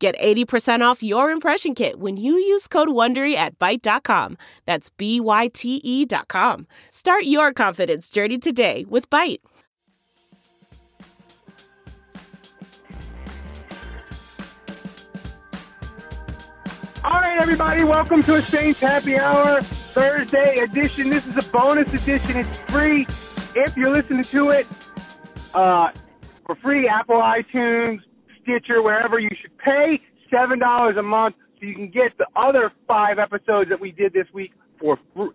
Get 80% off your impression kit when you use code WONDERY at Byte.com. That's B-Y-T-E dot com. Start your confidence journey today with Byte. All right, everybody, welcome to a Saints Happy Hour Thursday edition. This is a bonus edition. It's free if you're listening to it uh, for free. Apple, iTunes, Stitcher, wherever. You should pay seven dollars a month so you can get the other five episodes that we did this week for free.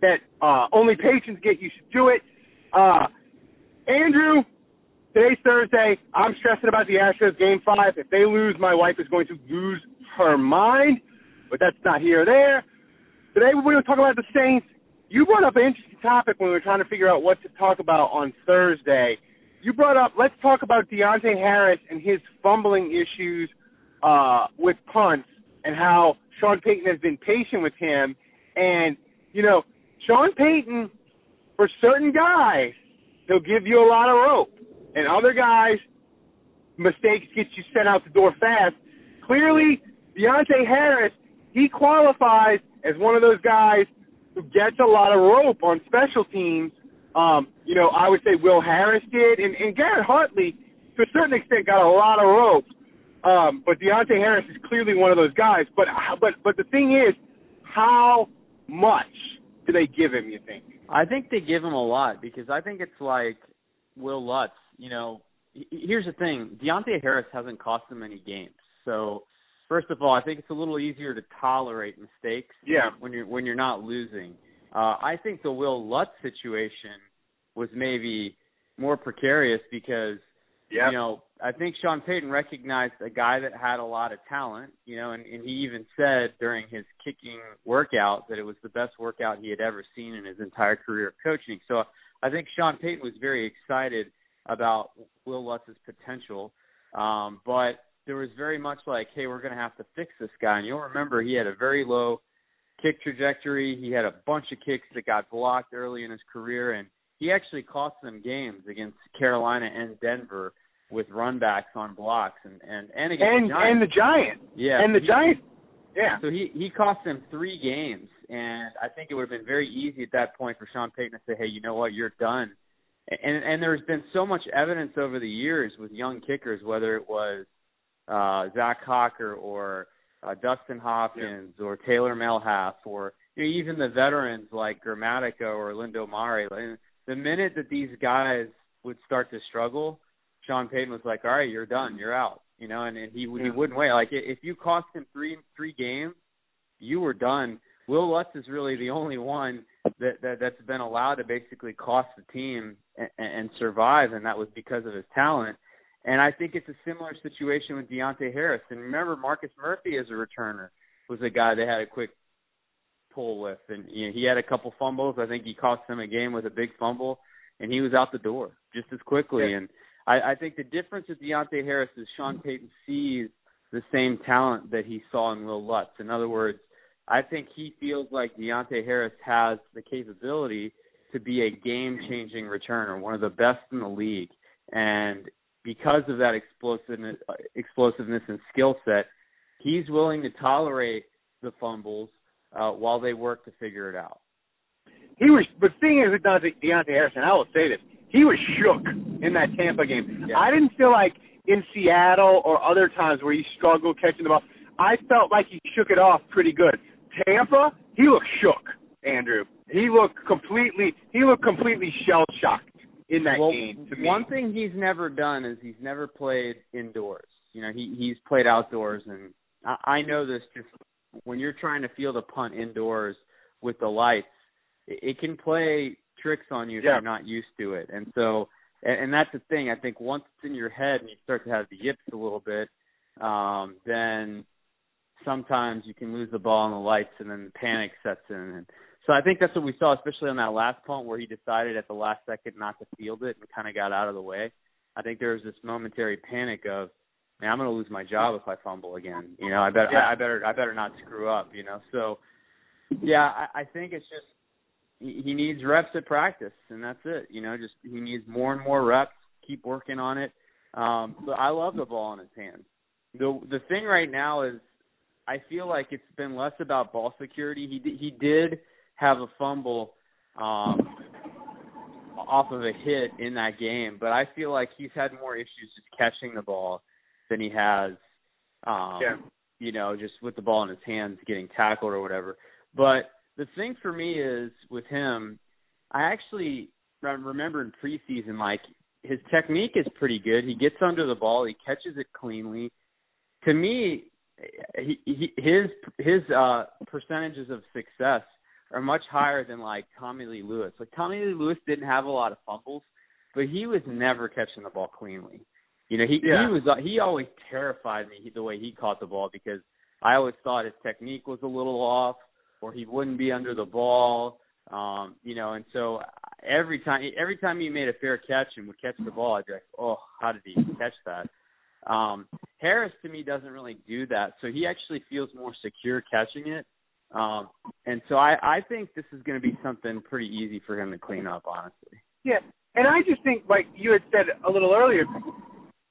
That uh, only patrons get. You should do it. Uh, Andrew, today's Thursday. I'm stressing about the Astros game five. If they lose, my wife is going to lose her mind. But that's not here or there. Today we're going to talk about the Saints. You brought up an interesting topic when we were trying to figure out what to talk about on Thursday. You brought up let's talk about Deonte Harris and his fumbling issues uh, with punts and how Sean Payton has been patient with him. And you know, Sean Payton, for certain guys, he'll give you a lot of rope, and other guys, mistakes get you sent out the door fast. Clearly, Deonte Harris, he qualifies as one of those guys who gets a lot of rope on special teams. Um, you know, I would say Will Harris did, and, and Garrett Hartley, to a certain extent, got a lot of rope. Um, but Deonte Harris is clearly one of those guys. But but but the thing is, how much do they give him? You think? I think they give him a lot because I think it's like Will Lutz. You know, here's the thing: Deonte Harris hasn't cost them any games. So, first of all, I think it's a little easier to tolerate mistakes. Yeah. When you're when you're not losing. Uh, I think the Will Lutz situation was maybe more precarious because Yeah. you know, I think Sean Payton recognized a guy that had a lot of talent, you know, and, and he even said during his kicking workout that it was the best workout he had ever seen in his entire career of coaching. So I think Sean Payton was very excited about Will Lutz's potential. Um, but there was very much like, hey, we're going to have to fix this guy. And you'll remember he had a very low kick trajectory. He had a bunch of kicks that got blocked early in his career, and he actually cost them games against Carolina and Denver with runbacks on blocks and and and against And the Giants. and the Giant. yeah, And the he- Giant. Yeah. So he he cost them three games, and I think it would have been very easy at that point for Sean Payton to say, "Hey, you know what? You're done." And and there's been so much evidence over the years with young kickers, whether it was uh Zach Hocker or uh, Dustin Hopkins or Taylor Mehlhaff or you know, even the veterans like Gramatica or Olindo Mare. Like, the minute that these guys would start to struggle, Sean Payton was like, "All right, you're done. You're out." You know, and, and he he wouldn't wait. Like if you cost him three three games, you were done. Will Lutz is really the only one that, that that's been allowed to basically cost the team and, and survive, and that was because of his talent. And I think it's a similar situation with Deonte Harris. And remember, Marcus Murphy as a returner was a guy they had a quick pull with, and you know, he had a couple fumbles. I think he cost them a game with a big fumble, and he was out the door just as quickly. Yeah. And I, I think the difference with Deonte Harris is Sean Payton sees the same talent that he saw in Will Lutz. In other words, I think he feels like Deonte Harris has the capability to be a game-changing returner, one of the best in the league. And because of that explosiveness, explosiveness and skill set, he's willing to tolerate the fumbles uh, while they work to figure it out. He was, but the thing is with Deonte, Deonte Harrison, I will say this: he was shook in that Tampa game. Yeah. I didn't feel like in Seattle or other times where he struggled catching the ball. I felt like he shook it off pretty good. Tampa, he looked shook. Andrew, he looked completely, he looked completely shell shocked in that well, game. To me. one thing he's never done is he's never played indoors. You know, he he's played outdoors, and I, I know this. Just when you're trying to field a punt indoors with the lights, it, it can play tricks on you if Yeah. you're not used to it. And so, and, and that's the thing. I think once it's in your head and you start to have the yips a little bit, um, then sometimes you can lose the ball in the lights and then the panic sets in. And so I think that's what we saw, especially on that last punt where he decided at the last second not to field it and kind of got out of the way. I think there was this momentary panic of, man, I'm going to lose my job if I fumble again. You know, I better, yeah. I, I better, I better not screw up. You know, so yeah, I, I think it's just he, he needs reps at practice, and that's it. You know, just he needs more and more reps. Keep working on it. Um, but I love the ball in his hands. The the thing right now is, I feel like it's been less about ball security. He he did have a fumble um, off of a hit in that game, but I feel like he's had more issues just catching the ball than he has, um, yeah. you know, just with the ball in his hands, getting tackled or whatever. But the thing for me is with him, I actually remember in preseason, like his technique is pretty good. He gets under the ball, he catches it cleanly. To me, he, he, his his uh percentages of success are much higher than like Tommylee Lewis. Like Tommylee Lewis didn't have a lot of fumbles, but he was never catching the ball cleanly. You know, he yeah. he was uh, he always terrified me the way he caught the ball because I always thought his technique was a little off or he wouldn't be under the ball. Um, you know, and so every time every time he made a fair catch and would catch the ball, I'd be like, Oh, how did he catch that? Um Harris to me doesn't really do that. So he actually feels more secure catching it. Um, and so I, I think this is going to be something pretty easy for him to clean up, honestly. Yeah, and I just think, like you had said a little earlier,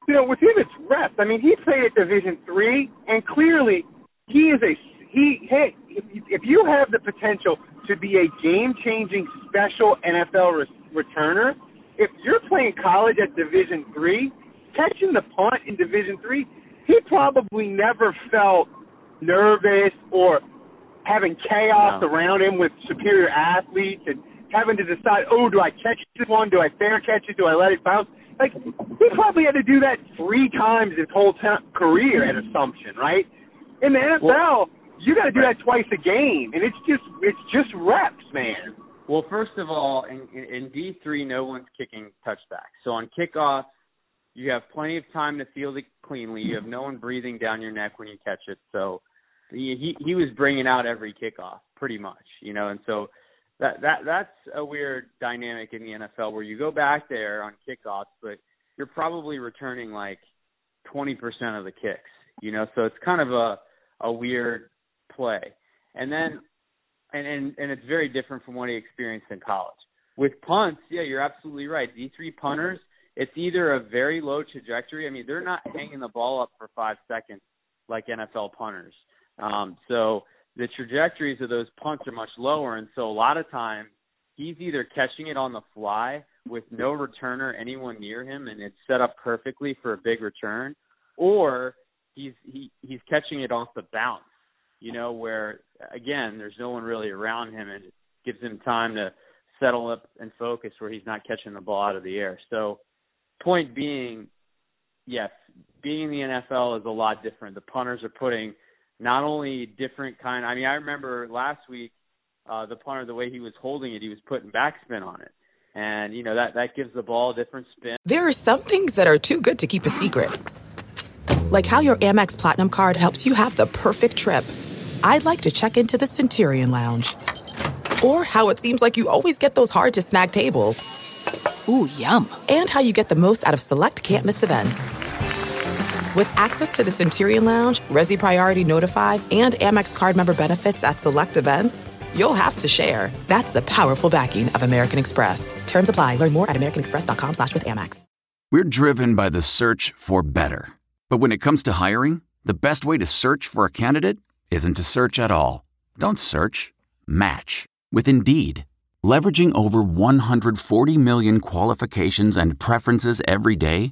you know, with him it's reps. I mean, he played at Division three, and clearly he is a he. Hey, if, you have the potential to be a game-changing special NFL re- returner, if you're playing college at Division three, catching the punt in Division three, he probably never felt nervous or having chaos no. around him with superior athletes and having to decide, oh, do I catch this one? Do I fair catch it? Do I let it bounce? Like he probably had to do that three times his whole t- career at Assumption, right? In the NFL, well, you got to do that twice a game, and it's just it's just reps, man. Well, first of all, in, in D three, no one's kicking touchbacks. So on kickoff, you have plenty of time to field it cleanly. You have no one breathing down your neck when you catch it. So he he was bringing out every kickoff pretty much, you know, and so that that that's a weird dynamic in the NFL where you go back there on kickoffs, but you're probably returning like 20% of the kicks, you know, so it's kind of a a weird play. And then and and and it's very different from what he experienced in college. With punts, yeah, you're absolutely right. D3 punters, it's either a very low trajectory. I mean, they're not hanging the ball up for 5 seconds like NFL punters um, so the trajectories of those punts are much lower, and so a lot of times he's either catching it on the fly with no returner anyone near him, and it's set up perfectly for a big return, or he's he he's catching it off the bounce, you know, where again there's no one really around him, and it gives him time to settle up and focus where he's not catching the ball out of the air. So, point being, yes, being in the NFL is a lot different. The punters are putting not only different kind. I mean, I remember last week uh, the punter, the way he was holding it, he was putting backspin on it, and you know that that gives the ball a different spin. There are some things that are too good to keep a secret, like how your Amex Platinum card helps you have the perfect trip. I'd like to check into the Centurion Lounge, or how it seems like you always get those hard to snag tables. Ooh, yum! And how you get the most out of select can't miss events. With access to the Centurion Lounge, Resy Priority Notified, and Amex card member benefits at select events, you'll have to share. That's the powerful backing of American Express. Terms apply. Learn more at americanexpress.com slash with Amex. We're driven by the search for better. But when it comes to hiring, the best way to search for a candidate isn't to search at all. Don't search. Match. With Indeed. Leveraging over 140 million qualifications and preferences every day,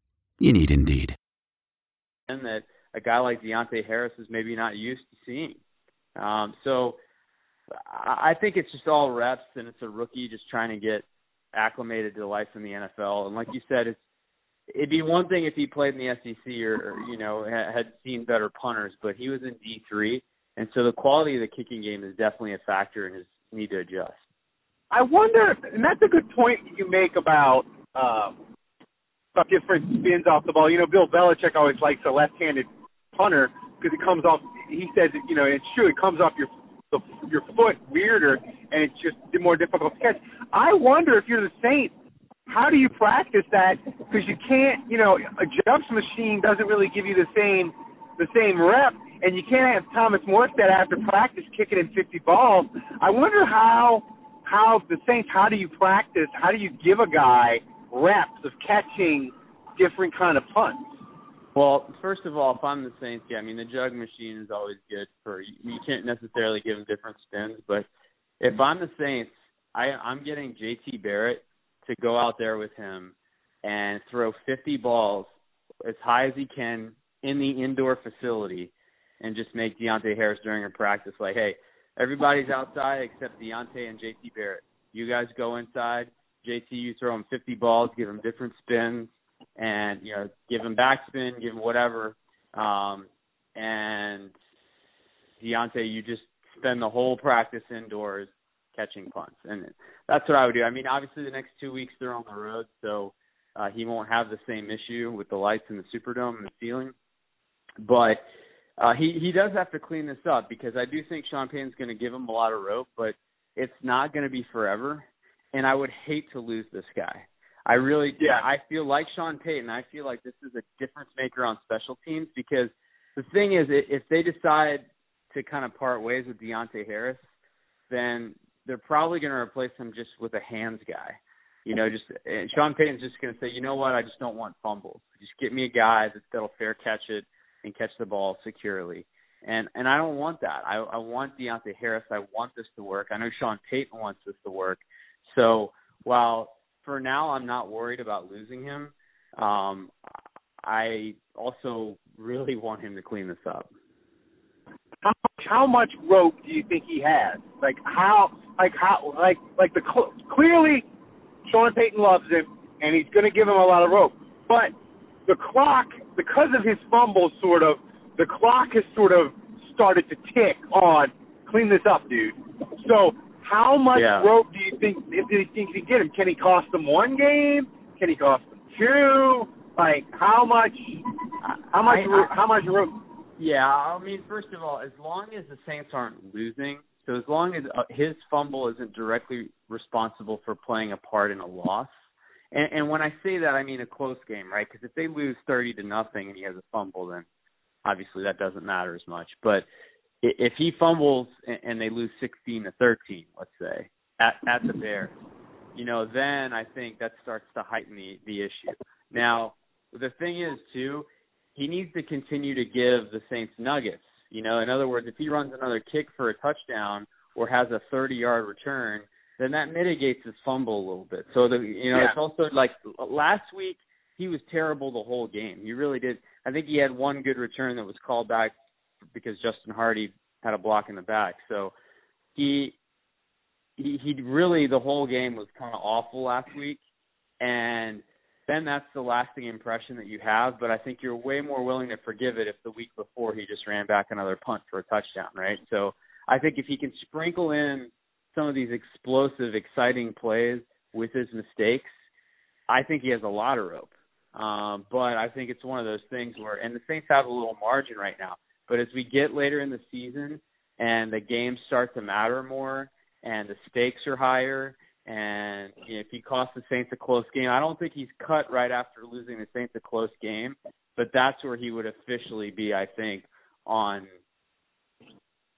You need Indeed. And that a guy like Deonte Harris is maybe not used to seeing. Um, so I think it's just all reps, and it's a rookie just trying to get acclimated to life in the NFL. And like you said, it's it'd be one thing if he played in the SEC or, or you know had seen better punters, but he was in D three, and so the quality of the kicking game is definitely a factor in his need to adjust. I wonder, and that's a good point you make about um, different spins off the ball. You know, Bill Belichick always likes a left-handed punter because it comes off. He says, you know, it's true. It comes off your the, your foot weirder, and it's just more difficult to catch. I wonder if you're the Saints, how do you practice that? Because you can't, you know, a jugs machine doesn't really give you the same the same rep, and you can't have Thomas Morstead after practice kicking in 50 balls. I wonder how how the Saints, how do you practice? How do you give a guy reps of catching different kind of punts? Well, first of all, if I'm the Saints, yeah, I mean the jug machine is always good for you can't necessarily give him different spins, but if I'm the Saints, I I'm getting JT Barrett to go out there with him and throw 50 balls as high as he can in the indoor facility and just make Deonte Harris during a practice like, hey, everybody's outside except Deonte and JT Barrett. You guys go inside. JT, you throw him 50 balls, give him different spins, and you know, give him backspin, give him whatever. Um, and Deonte, you just spend the whole practice indoors catching punts, and that's what I would do. I mean, obviously the next two weeks they're on the road, so uh, he won't have the same issue with the lights in the Superdome and the ceiling. But uh, he he does have to clean this up because I do think Sean Payton's going to give him a lot of rope, but it's not going to be forever. And I would hate to lose this guy. I really, yeah, I feel like Sean Payton. I feel like this is a difference maker on special teams because the thing is, if they decide to kind of part ways with Deonte Harris, then they're probably going to replace him just with a hands guy. You know, just and Sean Payton's just going to say, you know what, I just don't want fumbles. Just get me a guy that, that'll fair catch it and catch the ball securely. And and I don't want that. I I want Deonte Harris. I want this to work. I know Sean Payton wants this to work. So while for now I'm not worried about losing him, um, I also really want him to clean this up. How much, how much rope do you think he has? Like how, like how, like like the clearly, Sean Payton loves him, and he's going to give him a lot of rope. But the clock, because of his fumble, sort of, the clock has sort of started to tick on clean this up, dude. So how much yeah. rope do you think if you think he can get him? Can he cost them one game? Can he cost them two? Like how much? How much? I, I, how much rope? Yeah, I mean, first of all, as long as the Saints aren't losing, so as long as uh, his fumble isn't directly responsible for playing a part in a loss, and, and when I say that, I mean a close game, right? Because if they lose thirty to nothing and he has a fumble, then obviously that doesn't matter as much. But if he fumbles and they lose sixteen to thirteen, let's say at at the Bears, you know, then I think that starts to heighten the the issue. Now, the thing is too, he needs to continue to give the Saints nuggets. You know, in other words, if he runs another kick for a touchdown or has a 30 yard return, then that mitigates his fumble a little bit. So the you know yeah. it's also like last week he was terrible the whole game. He really did. I think he had one good return that was called back because Justin Hardy had a block in the back. So he he really the whole game was kind of awful last week, and then that's the lasting impression that you have. But I think you're way more willing to forgive it if the week before he just ran back another punt for a touchdown, right? So I think if he can sprinkle in some of these explosive, exciting plays with his mistakes, I think he has a lot of rope. Um, but I think it's one of those things where, and the Saints have a little margin right now. But as we get later in the season and the games start to matter more, and the stakes are higher, and you know, if he costs the Saints a close game, I don't think he's cut right after losing the Saints a close game. But that's where he would officially be, I think, on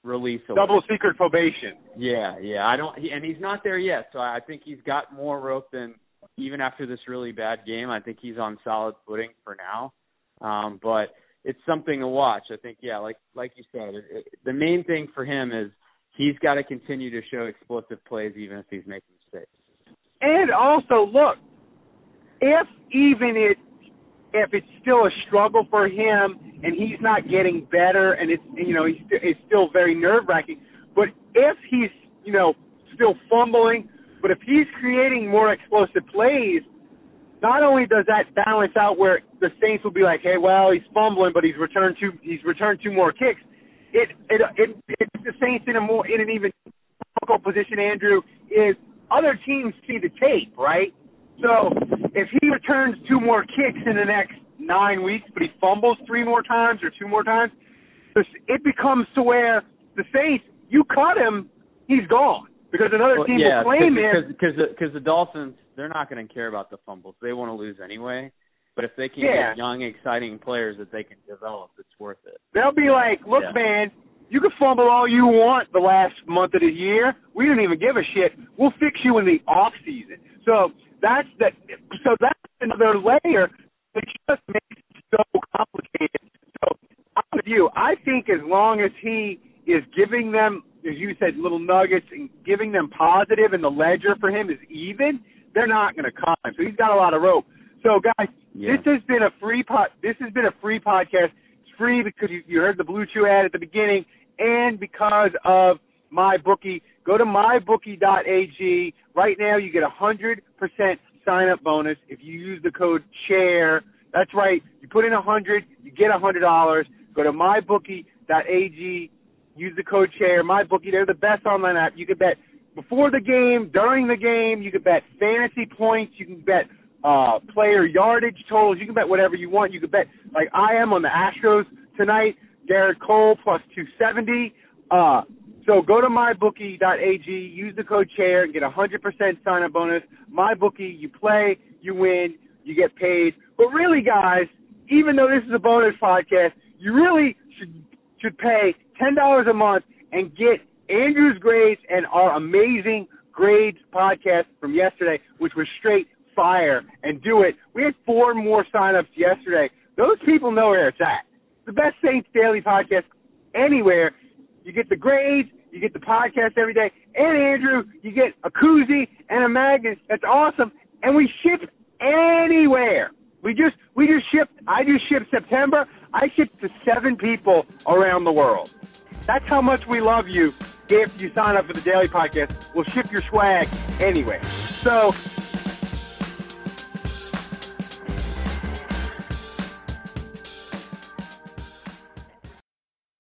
release. Double secret probation. Yeah, yeah. I don't, he, and he's not there yet. So I think he's got more rope than even after this really bad game. I think he's on solid footing for now. Um, but it's something to watch. I think, yeah, like like you said, it, it, the main thing for him is he's got to continue to show explosive plays even if he's making mistakes. And also, look, if even it if it's still a struggle for him and he's not getting better and it's you know he's it's still very nerve wracking. But if he's you know still fumbling, but if he's creating more explosive plays, not only does that balance out where the Saints will be like, hey, well he's fumbling, but he's returned two he's returned two more kicks. It it it, it the Saints in a more in an even difficult position. Andrew is other teams see the tape, right? So if he returns two more kicks in the next nine weeks, but he fumbles three more times or two more times, it becomes to where the Saints, you cut him, he's gone because another well, team yeah, will claim cause, him. Because the, cause the Dolphins, they're not going to care about the fumbles. They want to lose anyway. But if they can yeah. get young, exciting players that they can develop, it's worth it. They'll be like, look, yeah. man, you can fumble all you want the last month of the year. We don't even give a shit. We'll fix you in the off season. So that's that. So that's another layer that just makes it so complicated. So I'm with you. I think as long as he is giving them, as you said, little nuggets and giving them positive, and the ledger for him is even, they're not going to climb. So he's got a lot of rope. So guys, yeah. this has been a free pod. This has been a free podcast. It's free because you, you heard the Blue Chew ad at the beginning, and because of my bookie. Go to mybookie.ag. Right now, you get a hundred percent sign up bonus if you use the code chair. That's right. You put in a hundred, you get a hundred dollars. Go to mybookie.ag. Use the code chair. MyBookie, they're the best online app. You can bet before the game, during the game. You can bet fantasy points. You can bet uh, player yardage totals. You can bet whatever you want. You can bet like I am on the Astros tonight. Gerrit Cole plus 270. Uh, so go to mybookie.ag, use the code chair, and get a 100% sign up bonus. MyBookie, you play, you win, you get paid. But really, guys, even though this is a bonus podcast, you really should should pay $10 a month and get Andrew's grades and our amazing grades podcast from yesterday, which was straight fire, and do it. We had four more signups yesterday. Those people know where it's at. The best Saints Daily podcast anywhere. You get the grades, you get the podcast every day, and Andrew, you get a koozie and a magnet. That's awesome, and we ship anywhere. We just we just shipped. I just shipped September. I shipped to seven people around the world. That's how much we love you. If you sign up for the daily podcast, we'll ship your swag anywhere. So